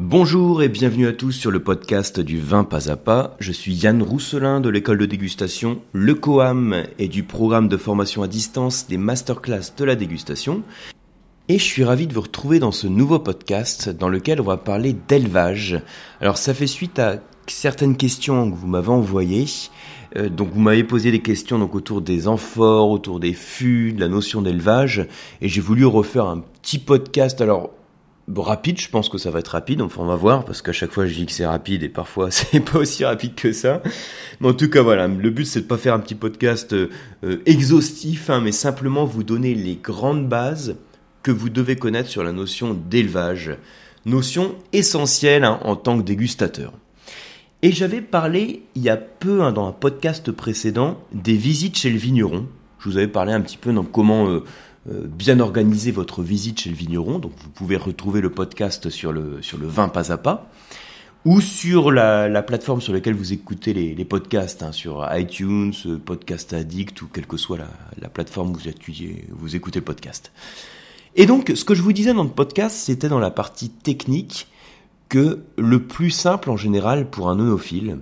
Bonjour et bienvenue à tous sur le podcast du vin pas à pas. Je suis Yann Rousselin de l'école de dégustation Le Coam et du programme de formation à distance des masterclass de la dégustation. Et je suis ravi de vous retrouver dans ce nouveau podcast dans lequel on va parler d'élevage. Alors ça fait suite à certaines questions que vous m'avez envoyées. Euh, donc vous m'avez posé des questions autour des amphores, autour des fûts, de la notion d'élevage, et j'ai voulu refaire un petit podcast. Alors rapide, je pense que ça va être rapide, enfin on va voir, parce qu'à chaque fois je dis que c'est rapide et parfois c'est pas aussi rapide que ça. Mais en tout cas voilà, le but c'est de pas faire un petit podcast euh, euh, exhaustif, hein, mais simplement vous donner les grandes bases que vous devez connaître sur la notion d'élevage, notion essentielle hein, en tant que dégustateur. Et j'avais parlé il y a peu hein, dans un podcast précédent des visites chez le vigneron. Je vous avais parlé un petit peu dans comment euh, euh, bien organiser votre visite chez le vigneron. Donc vous pouvez retrouver le podcast sur le, sur le vin pas à pas ou sur la, plateforme sur laquelle vous écoutez les, podcasts, hein, sur iTunes, Podcast Addict ou quelle que soit la, plateforme où vous, étudiez, vous écoutez le podcast. Et donc, ce que je vous disais dans le podcast, c'était dans la partie technique que le plus simple en général pour un onophile,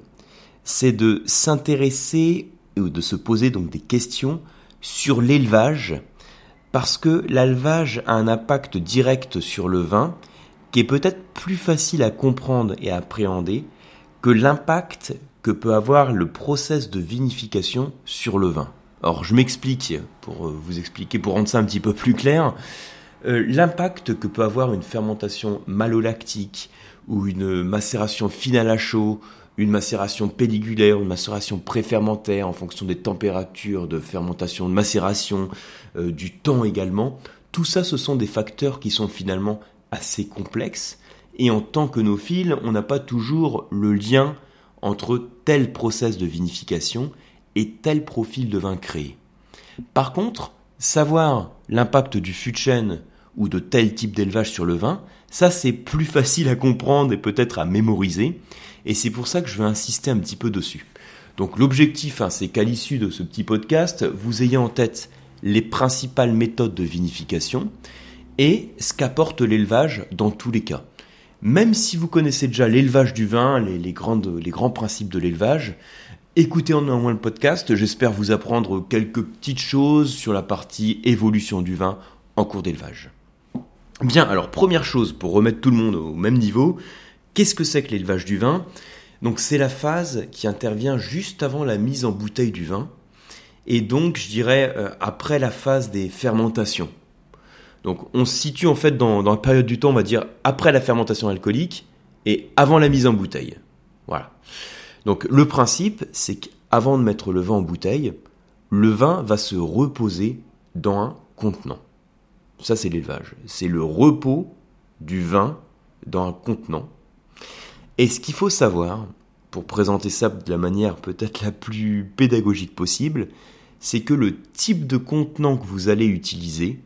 c'est de s'intéresser ou de se poser donc des questions sur l'élevage parce que l'élevage a un impact direct sur le vin qui est peut-être plus facile à comprendre et à appréhender que l'impact que peut avoir le process de vinification sur le vin. Alors je m'explique pour euh, vous expliquer, pour rendre ça un petit peu plus clair. Euh, l'impact que peut avoir une fermentation malolactique ou une macération finale à chaud une macération pelliculaire, une macération préfermentaire en fonction des températures de fermentation, de macération, euh, du temps également. Tout ça, ce sont des facteurs qui sont finalement assez complexes. Et en tant que nos fils, on n'a pas toujours le lien entre tel process de vinification et tel profil de vin créé. Par contre, savoir l'impact du fût de chêne ou de tel type d'élevage sur le vin, ça c'est plus facile à comprendre et peut-être à mémoriser. Et c'est pour ça que je vais insister un petit peu dessus. Donc l'objectif, hein, c'est qu'à l'issue de ce petit podcast, vous ayez en tête les principales méthodes de vinification et ce qu'apporte l'élevage dans tous les cas. Même si vous connaissez déjà l'élevage du vin, les, grandes, les grands principes de l'élevage, écoutez en un moins le podcast, j'espère vous apprendre quelques petites choses sur la partie évolution du vin en cours d'élevage. Bien, alors première chose, pour remettre tout le monde au même niveau, Qu'est-ce que c'est que l'élevage du vin? Donc c'est la phase qui intervient juste avant la mise en bouteille du vin et donc je dirais euh, après la phase des fermentations. Donc on se situe en fait dans, dans, la période du temps, on va dire après la fermentation alcoolique et avant la mise en bouteille. Voilà. Donc le principe, c'est qu'avant de mettre le vin en bouteille, le vin va se reposer dans un contenant. Ça c'est l'élevage. C'est le repos du vin dans un contenant et ce qu'il faut savoir, pour présenter ça de la manière peut-être la plus pédagogique possible, c'est que le type de contenant que vous allez utiliser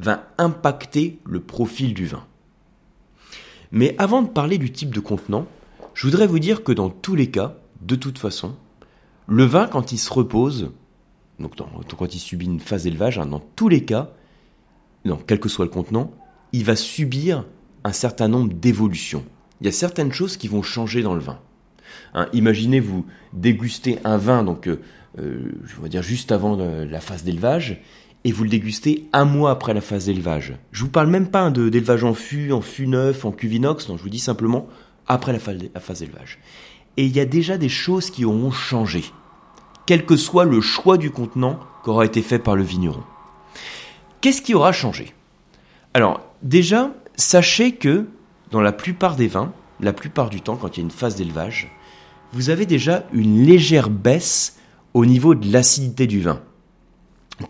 va impacter le profil du vin. Mais avant de parler du type de contenant, je voudrais vous dire que dans tous les cas, de toute façon, le vin quand il se repose, donc quand il subit une phase d'élevage, hein, dans tous les cas, quel que soit le contenant, il va subir un certain nombre d'évolutions il y a certaines choses qui vont changer dans le vin. Hein, imaginez vous déguster un vin, donc euh, euh, je vais dire juste avant la phase d'élevage, et vous le dégustez un mois après la phase d'élevage. Je vous parle même pas d'élevage en fût, en fût neuf, en cuvinox, non, je vous dis simplement après la phase d'élevage. Et il y a déjà des choses qui auront changé, quel que soit le choix du contenant qu'aura été fait par le vigneron. Qu'est-ce qui aura changé? Alors, déjà, sachez que dans la plupart des vins, la plupart du temps, quand il y a une phase d'élevage, vous avez déjà une légère baisse au niveau de l'acidité du vin.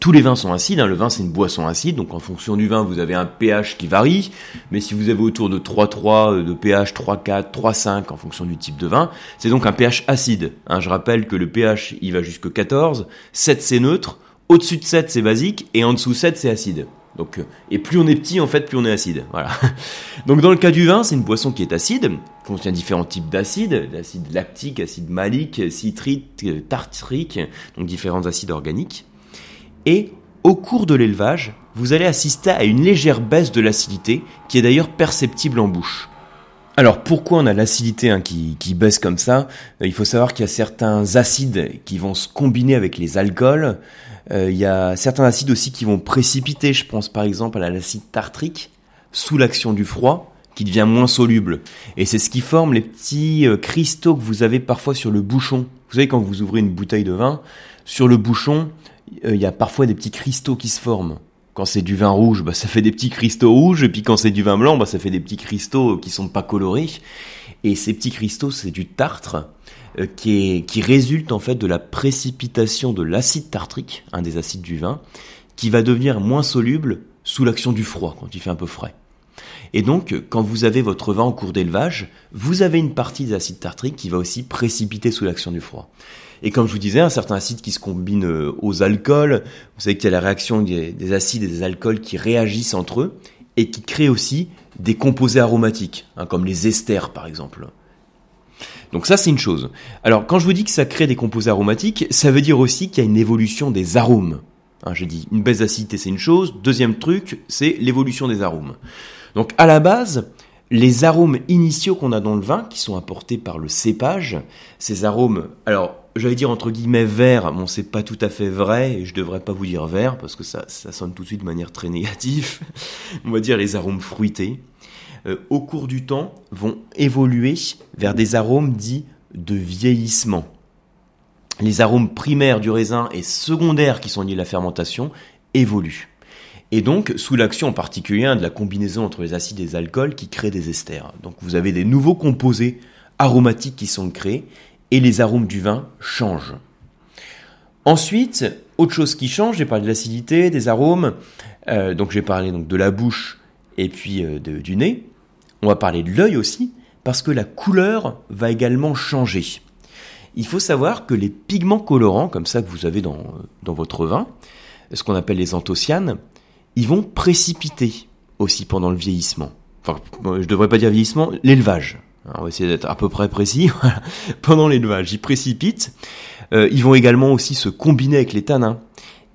Tous les vins sont acides, hein. le vin c'est une boisson acide, donc en fonction du vin vous avez un pH qui varie, mais si vous avez autour de 3,3, euh, de pH 3,4, 3,5 en fonction du type de vin, c'est donc un pH acide. Hein. je rappelle que le pH il va jusque 14, 7 c'est neutre, au-dessus de 7 c'est basique, et en dessous de 7 c'est acide. Euh, et plus on est petit, en fait, plus on est acide. Voilà. Donc, dans le cas du vin, c'est une boisson qui est acide, contient différents types d'acides, d'acide lactique, acide malique, citrique, tartrique, donc différents acides organiques. Et au cours de l'élevage, vous allez assister à une légère baisse de l'acidité, qui est d'ailleurs perceptible en bouche. Alors pourquoi on a l'acidité hein, qui, baisse comme ça? Euh, Il faut savoir qu'il y a certains acides qui vont se combiner avec les alcools. Euh, il y a certains acides aussi qui vont précipiter. Je pense par exemple à l'acide tartrique sous l'action du froid qui devient moins soluble. Et c'est ce qui forme les petits euh, cristaux que vous avez parfois sur le bouchon. Vous savez quand vous ouvrez une bouteille de vin, sur le bouchon, il y a parfois des petits cristaux qui se forment. Quand c'est du vin rouge, bah, ça fait des petits cristaux rouges, et puis quand c'est du vin blanc, bah, ça fait des petits cristaux qui sont pas colorés. Et ces petits cristaux, c'est du tartre euh, qui, qui résulte en fait de la précipitation de l'acide tartrique, un des acides du vin, qui va devenir moins soluble sous l'action du froid quand il fait un peu frais. Et donc, quand vous avez votre vin en cours d'élevage, vous avez une partie des acides tartriques qui va aussi précipiter sous l'action du froid. Et comme je vous disais, un certain acide qui se combine euh, aux alcools, vous savez qu'il y a la réaction des, acides et des alcools qui réagissent entre eux et qui créent aussi des composés aromatiques, hein, comme les esters par exemple. Donc ça c'est une chose. Alors quand je vous dis que ça crée des composés aromatiques, ça veut dire aussi qu'il y a une évolution des arômes. Hein, J'ai dit une baisse d'acidité c'est une chose. Deuxième truc, c'est l'évolution des arômes. Donc à la base, les arômes initiaux qu'on a dans le vin, qui sont apportés par le cépage, ces arômes, alors j'allais dire entre guillemets vert, bon c'est pas tout à fait vrai, et je devrais pas vous dire vert, parce que ça, sonne tout de suite de manière très négative, on va dire les arômes fruités, euh, au cours du temps vont évoluer vers des arômes dits de vieillissement. Les arômes primaires du raisin et secondaires qui sont liés à la fermentation évoluent. Et donc, sous l'action en particulier de la combinaison entre les acides et les alcools qui créent des esters. Donc, vous avez des nouveaux composés aromatiques qui sont créés et les arômes du vin changent. Ensuite, autre chose qui change, j'ai parlé de l'acidité, des arômes, euh, donc j'ai parlé donc de la bouche et puis euh, du nez. On va parler de l'œil aussi, parce que la couleur va également changer. Il faut savoir que les pigments colorants, comme ça que vous avez dans, dans votre vin, ce qu'on appelle les anthocyanes, ils vont précipiter aussi pendant le vieillissement. Enfin, je devrais pas dire vieillissement, l'élevage on va essayer d'être à peu près précis. Pendant l'élevage, ils précipitent. Euh, ils vont également aussi se combiner avec les tanins.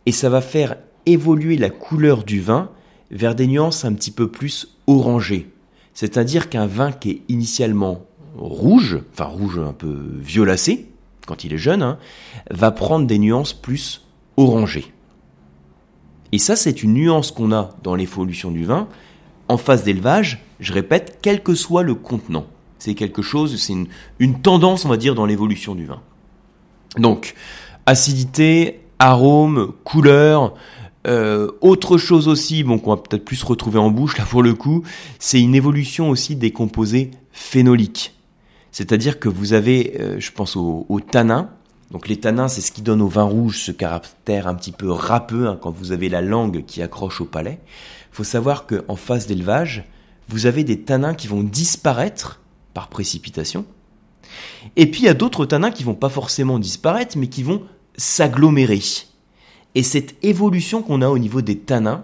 Et ça va faire évoluer la couleur du vin vers des nuances un petit peu plus orangées. C'est-à-dire qu'un vin qui est initialement rouge, enfin rouge un peu violacé, quand il est jeune, hein, va prendre des nuances plus orangées. Et ça, c'est une nuance qu'on a dans l'évolution du vin en phase d'élevage, je répète, quel que soit le contenant. C'est quelque chose, c'est une, tendance, on va dire, dans l'évolution du vin. Donc, acidité, arôme, couleur, euh, autre chose aussi, bon, qu'on va peut-être plus retrouver en bouche là pour le coup, c'est une évolution aussi des composés phénoliques. C'est-à-dire que vous avez, euh, je pense aux au tanins. Donc les tanins, c'est ce qui donne au vin rouge ce caractère un petit peu râpeux hein, quand vous avez la langue qui accroche au palais. Il faut savoir qu'en phase d'élevage, vous avez des tanins qui vont disparaître par précipitation. Et puis il y a d'autres tanins qui vont pas forcément disparaître, mais qui vont s'agglomérer. Et cette évolution qu'on a au niveau des tanins,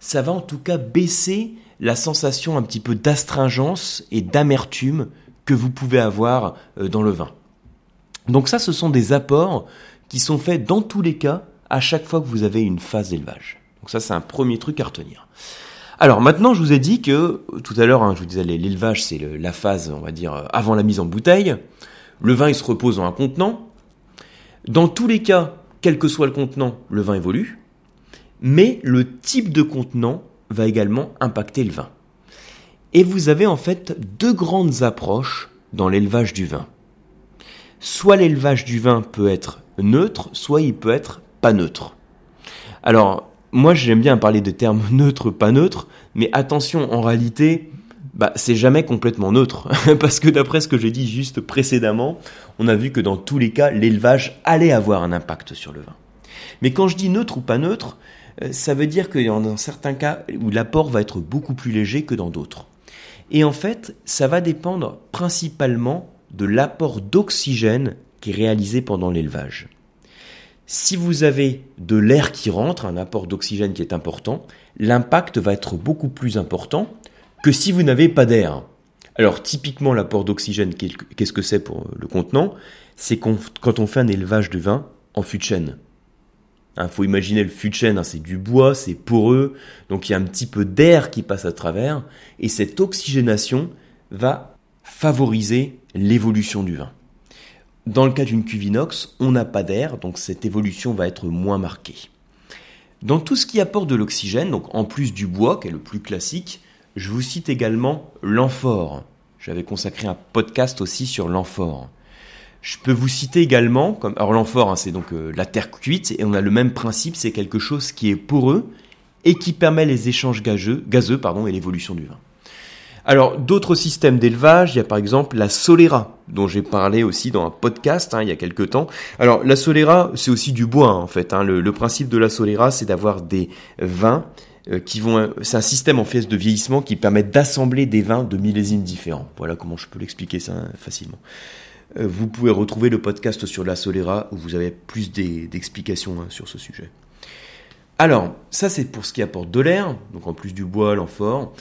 ça va en tout cas baisser la sensation un petit peu d'astringence et d'amertume que vous pouvez avoir euh, dans le vin. Donc ça, ce sont des apports qui sont faits dans tous les cas à chaque fois que vous avez une phase d'élevage. Donc ça, c'est un premier truc à retenir. Alors maintenant, je vous ai dit que tout à l'heure, hein, je vous disais l'élevage, c'est la phase, on va dire, euh, avant la mise en bouteille. Le vin, il se repose dans un contenant. Dans tous les cas, quel que soit le contenant, le vin évolue. Mais le type de contenant va également impacter le vin. Et vous avez en fait deux grandes approches dans l'élevage du vin. Soit l'élevage du vin peut être neutre, soit il peut être pas neutre. Alors, moi j'aime bien parler de termes neutres, pas neutres, mais attention, en réalité, bah, c'est jamais complètement neutre. Parce que d'après ce que j'ai dit juste précédemment, on a vu que dans tous les cas, l'élevage allait avoir un impact sur le vin. Mais quand je dis neutre ou pas neutre, euh, ça veut dire a dans certains cas où l'apport va être beaucoup plus léger que dans d'autres. Et en fait, ça va dépendre principalement de l'apport d'oxygène qui est réalisé pendant l'élevage. Si vous avez de l'air qui rentre, un apport d'oxygène qui est important, l'impact va être beaucoup plus important que si vous n'avez pas d'air. Alors typiquement l'apport d'oxygène, qu'est-ce que c'est pour le contenant? C'est quand on fait un élevage de vin en fût de chêne. Il hein, faut imaginer le fût de chêne, hein, c'est du bois, c'est poreux, donc il y a un petit peu d'air qui passe à travers, et cette oxygénation va favoriser l'évolution du vin. Dans le cas d'une cuve inox, on n'a pas d'air, donc cette évolution va être moins marquée. Dans tout ce qui apporte de l'oxygène, donc en plus du bois, qui est le plus classique, je vous cite également l'amphore. J'avais consacré un podcast aussi sur l'amphore. Je peux vous citer également, comme, alors l'amphore, hein, c'est donc euh, la terre cuite, et on a le même principe, c'est quelque chose qui est poreux et qui permet les échanges gazeux, gazeux pardon, et l'évolution du vin. Alors, d'autres systèmes d'élevage, il y a par exemple la Solera, dont j'ai parlé aussi dans un podcast hein, il y a quelques temps. Alors, la Solera, c'est aussi du bois en fait. Hein. Le, principe de la Solera, c'est d'avoir des vins euh, qui vont... C'est un système en fait de vieillissement qui permet d'assembler des vins de millésimes différents. Voilà comment je peux l'expliquer ça hein, facilement. Euh, vous pouvez retrouver le podcast sur la Solera où vous avez plus d'explications sur ce sujet. Alors, ça c'est pour ce qui apporte de l'air, donc en plus du bois, l'amphore.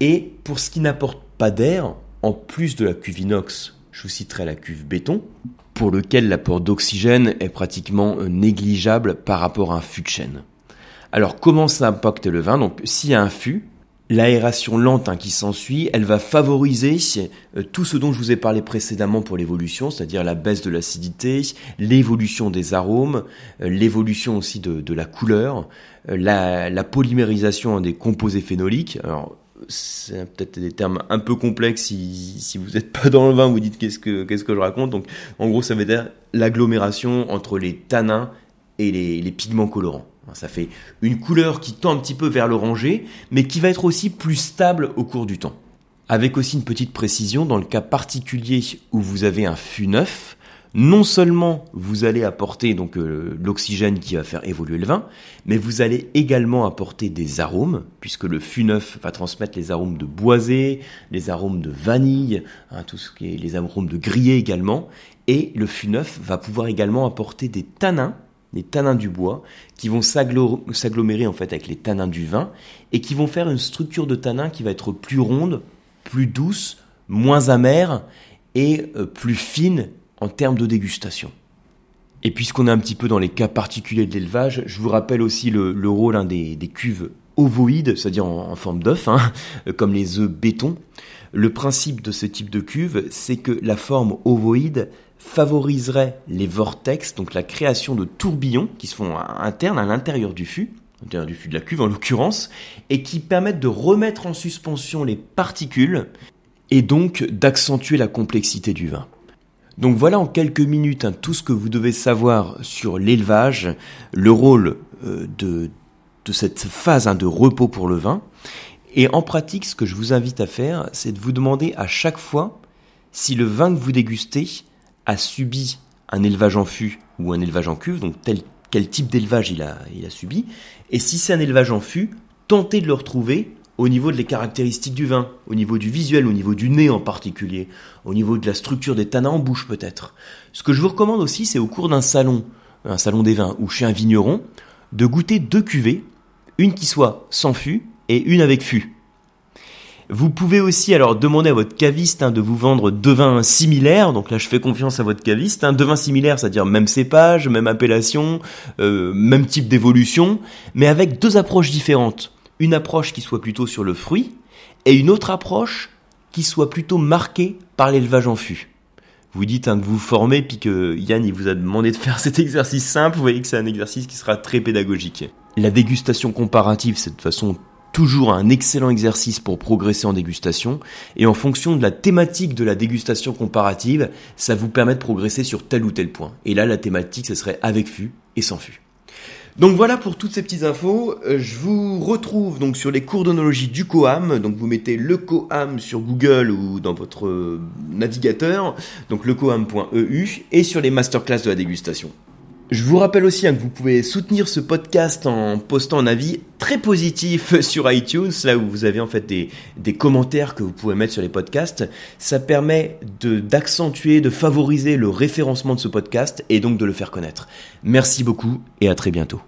Et pour ce qui n'apporte pas d'air, en plus de la cuve inox, je vous citerai la cuve béton, pour lequel l'apport d'oxygène est pratiquement euh, négligeable par rapport à un fût de chêne. Alors comment ça impacte le vin? Donc s'il y a un fût, l'aération lente hein, qui s'ensuit, elle va favoriser euh, tout ce dont je vous ai parlé précédemment pour l'évolution, c'est-à-dire la baisse de l'acidité, l'évolution des arômes, euh, l'évolution aussi de, la couleur, la, la polymérisation des composés phénoliques. Alors, c'est peut-être des termes un peu complexes si, vous n'êtes pas dans le vin, vous dites qu'est-ce que, qu'est-ce que je raconte. Donc, en gros, ça veut dire l'agglomération entre les tanins et les, les, pigments colorants. Ça fait une couleur qui tend un petit peu vers l'orangé, mais qui va être aussi plus stable au cours du temps. Avec aussi une petite précision, dans le cas particulier où vous avez un fût neuf, non seulement vous allez apporter donc euh, l'oxygène qui va faire évoluer le vin, mais vous allez également apporter des arômes, puisque le fût neuf va transmettre les arômes de boisé, les arômes de vanille, hein, tout ce qui est les arômes de grillé également, et le fût neuf va pouvoir également apporter des tanins, des tanins du bois, qui vont s'agglomérer en fait avec les tanins du vin, et qui vont faire une structure de tanin qui va être plus ronde, plus douce, moins amère et euh, plus fine en termes de dégustation. Et puisqu'on est un petit peu dans les cas particuliers de l'élevage, je vous rappelle aussi le, rôle hein, des, cuves ovoïdes, c'est-à-dire en, forme d'œuf, hein, comme les œufs béton. Le principe de ce type de cuve, c'est que la forme ovoïde favoriserait les vortex, donc la création de tourbillons qui se font internes à l'intérieur du fût, du fût de la cuve en l'occurrence, et qui permettent de remettre en suspension les particules et donc d'accentuer la complexité du vin. Donc voilà en quelques minutes hein, tout ce que vous devez savoir sur l'élevage, le rôle euh, de, cette phase hein, de repos pour le vin. Et en pratique, ce que je vous invite à faire, c'est de vous demander à chaque fois si le vin que vous dégustez a subi un élevage en fût ou un élevage en cuve, donc tel, quel type d'élevage il a, il a subi. Et si c'est un élevage en fût, tentez de le retrouver au niveau des caractéristiques du vin, au niveau du visuel, au niveau du nez en particulier, au niveau de la structure des tanins en bouche peut-être. Ce que je vous recommande aussi, c'est au cours d'un salon, un salon des vins ou chez un vigneron, de goûter deux cuvées, une qui soit sans fût et une avec fût. Vous pouvez aussi alors demander à votre caviste hein, de vous vendre deux vins similaires. Donc là, je fais confiance à votre caviste. Hein, deux vins similaires, c'est-à-dire même cépage, même appellation, euh, même type d'évolution, mais avec deux approches différentes une approche qui soit plutôt sur le fruit et une autre approche qui soit plutôt marquée par l'élevage en fût. Vous dites hein, que vous formez puis que Yann vous a demandé de faire cet exercice simple, vous voyez que c'est un exercice qui sera très pédagogique. La dégustation comparative, c'est de toute façon toujours un excellent exercice pour progresser en dégustation et en fonction de la thématique de la dégustation comparative, ça vous permet de progresser sur tel ou tel point. Et là, la thématique, ce serait avec fût et sans fût. Donc voilà pour toutes ces petites infos. Euh, je vous retrouve donc sur les cours d'onologie du Coam. Donc vous mettez le Coam sur Google ou dans votre euh, navigateur, donc lecoam.eu, et sur les masterclass de la dégustation. Je vous rappelle aussi hein, que vous pouvez soutenir ce podcast en postant un avis très positif sur iTunes, là où vous avez en fait des, des commentaires que vous pouvez mettre sur les podcasts. Ça permet d'accentuer, de favoriser le référencement de ce podcast et donc de le faire connaître. Merci beaucoup et à très bientôt.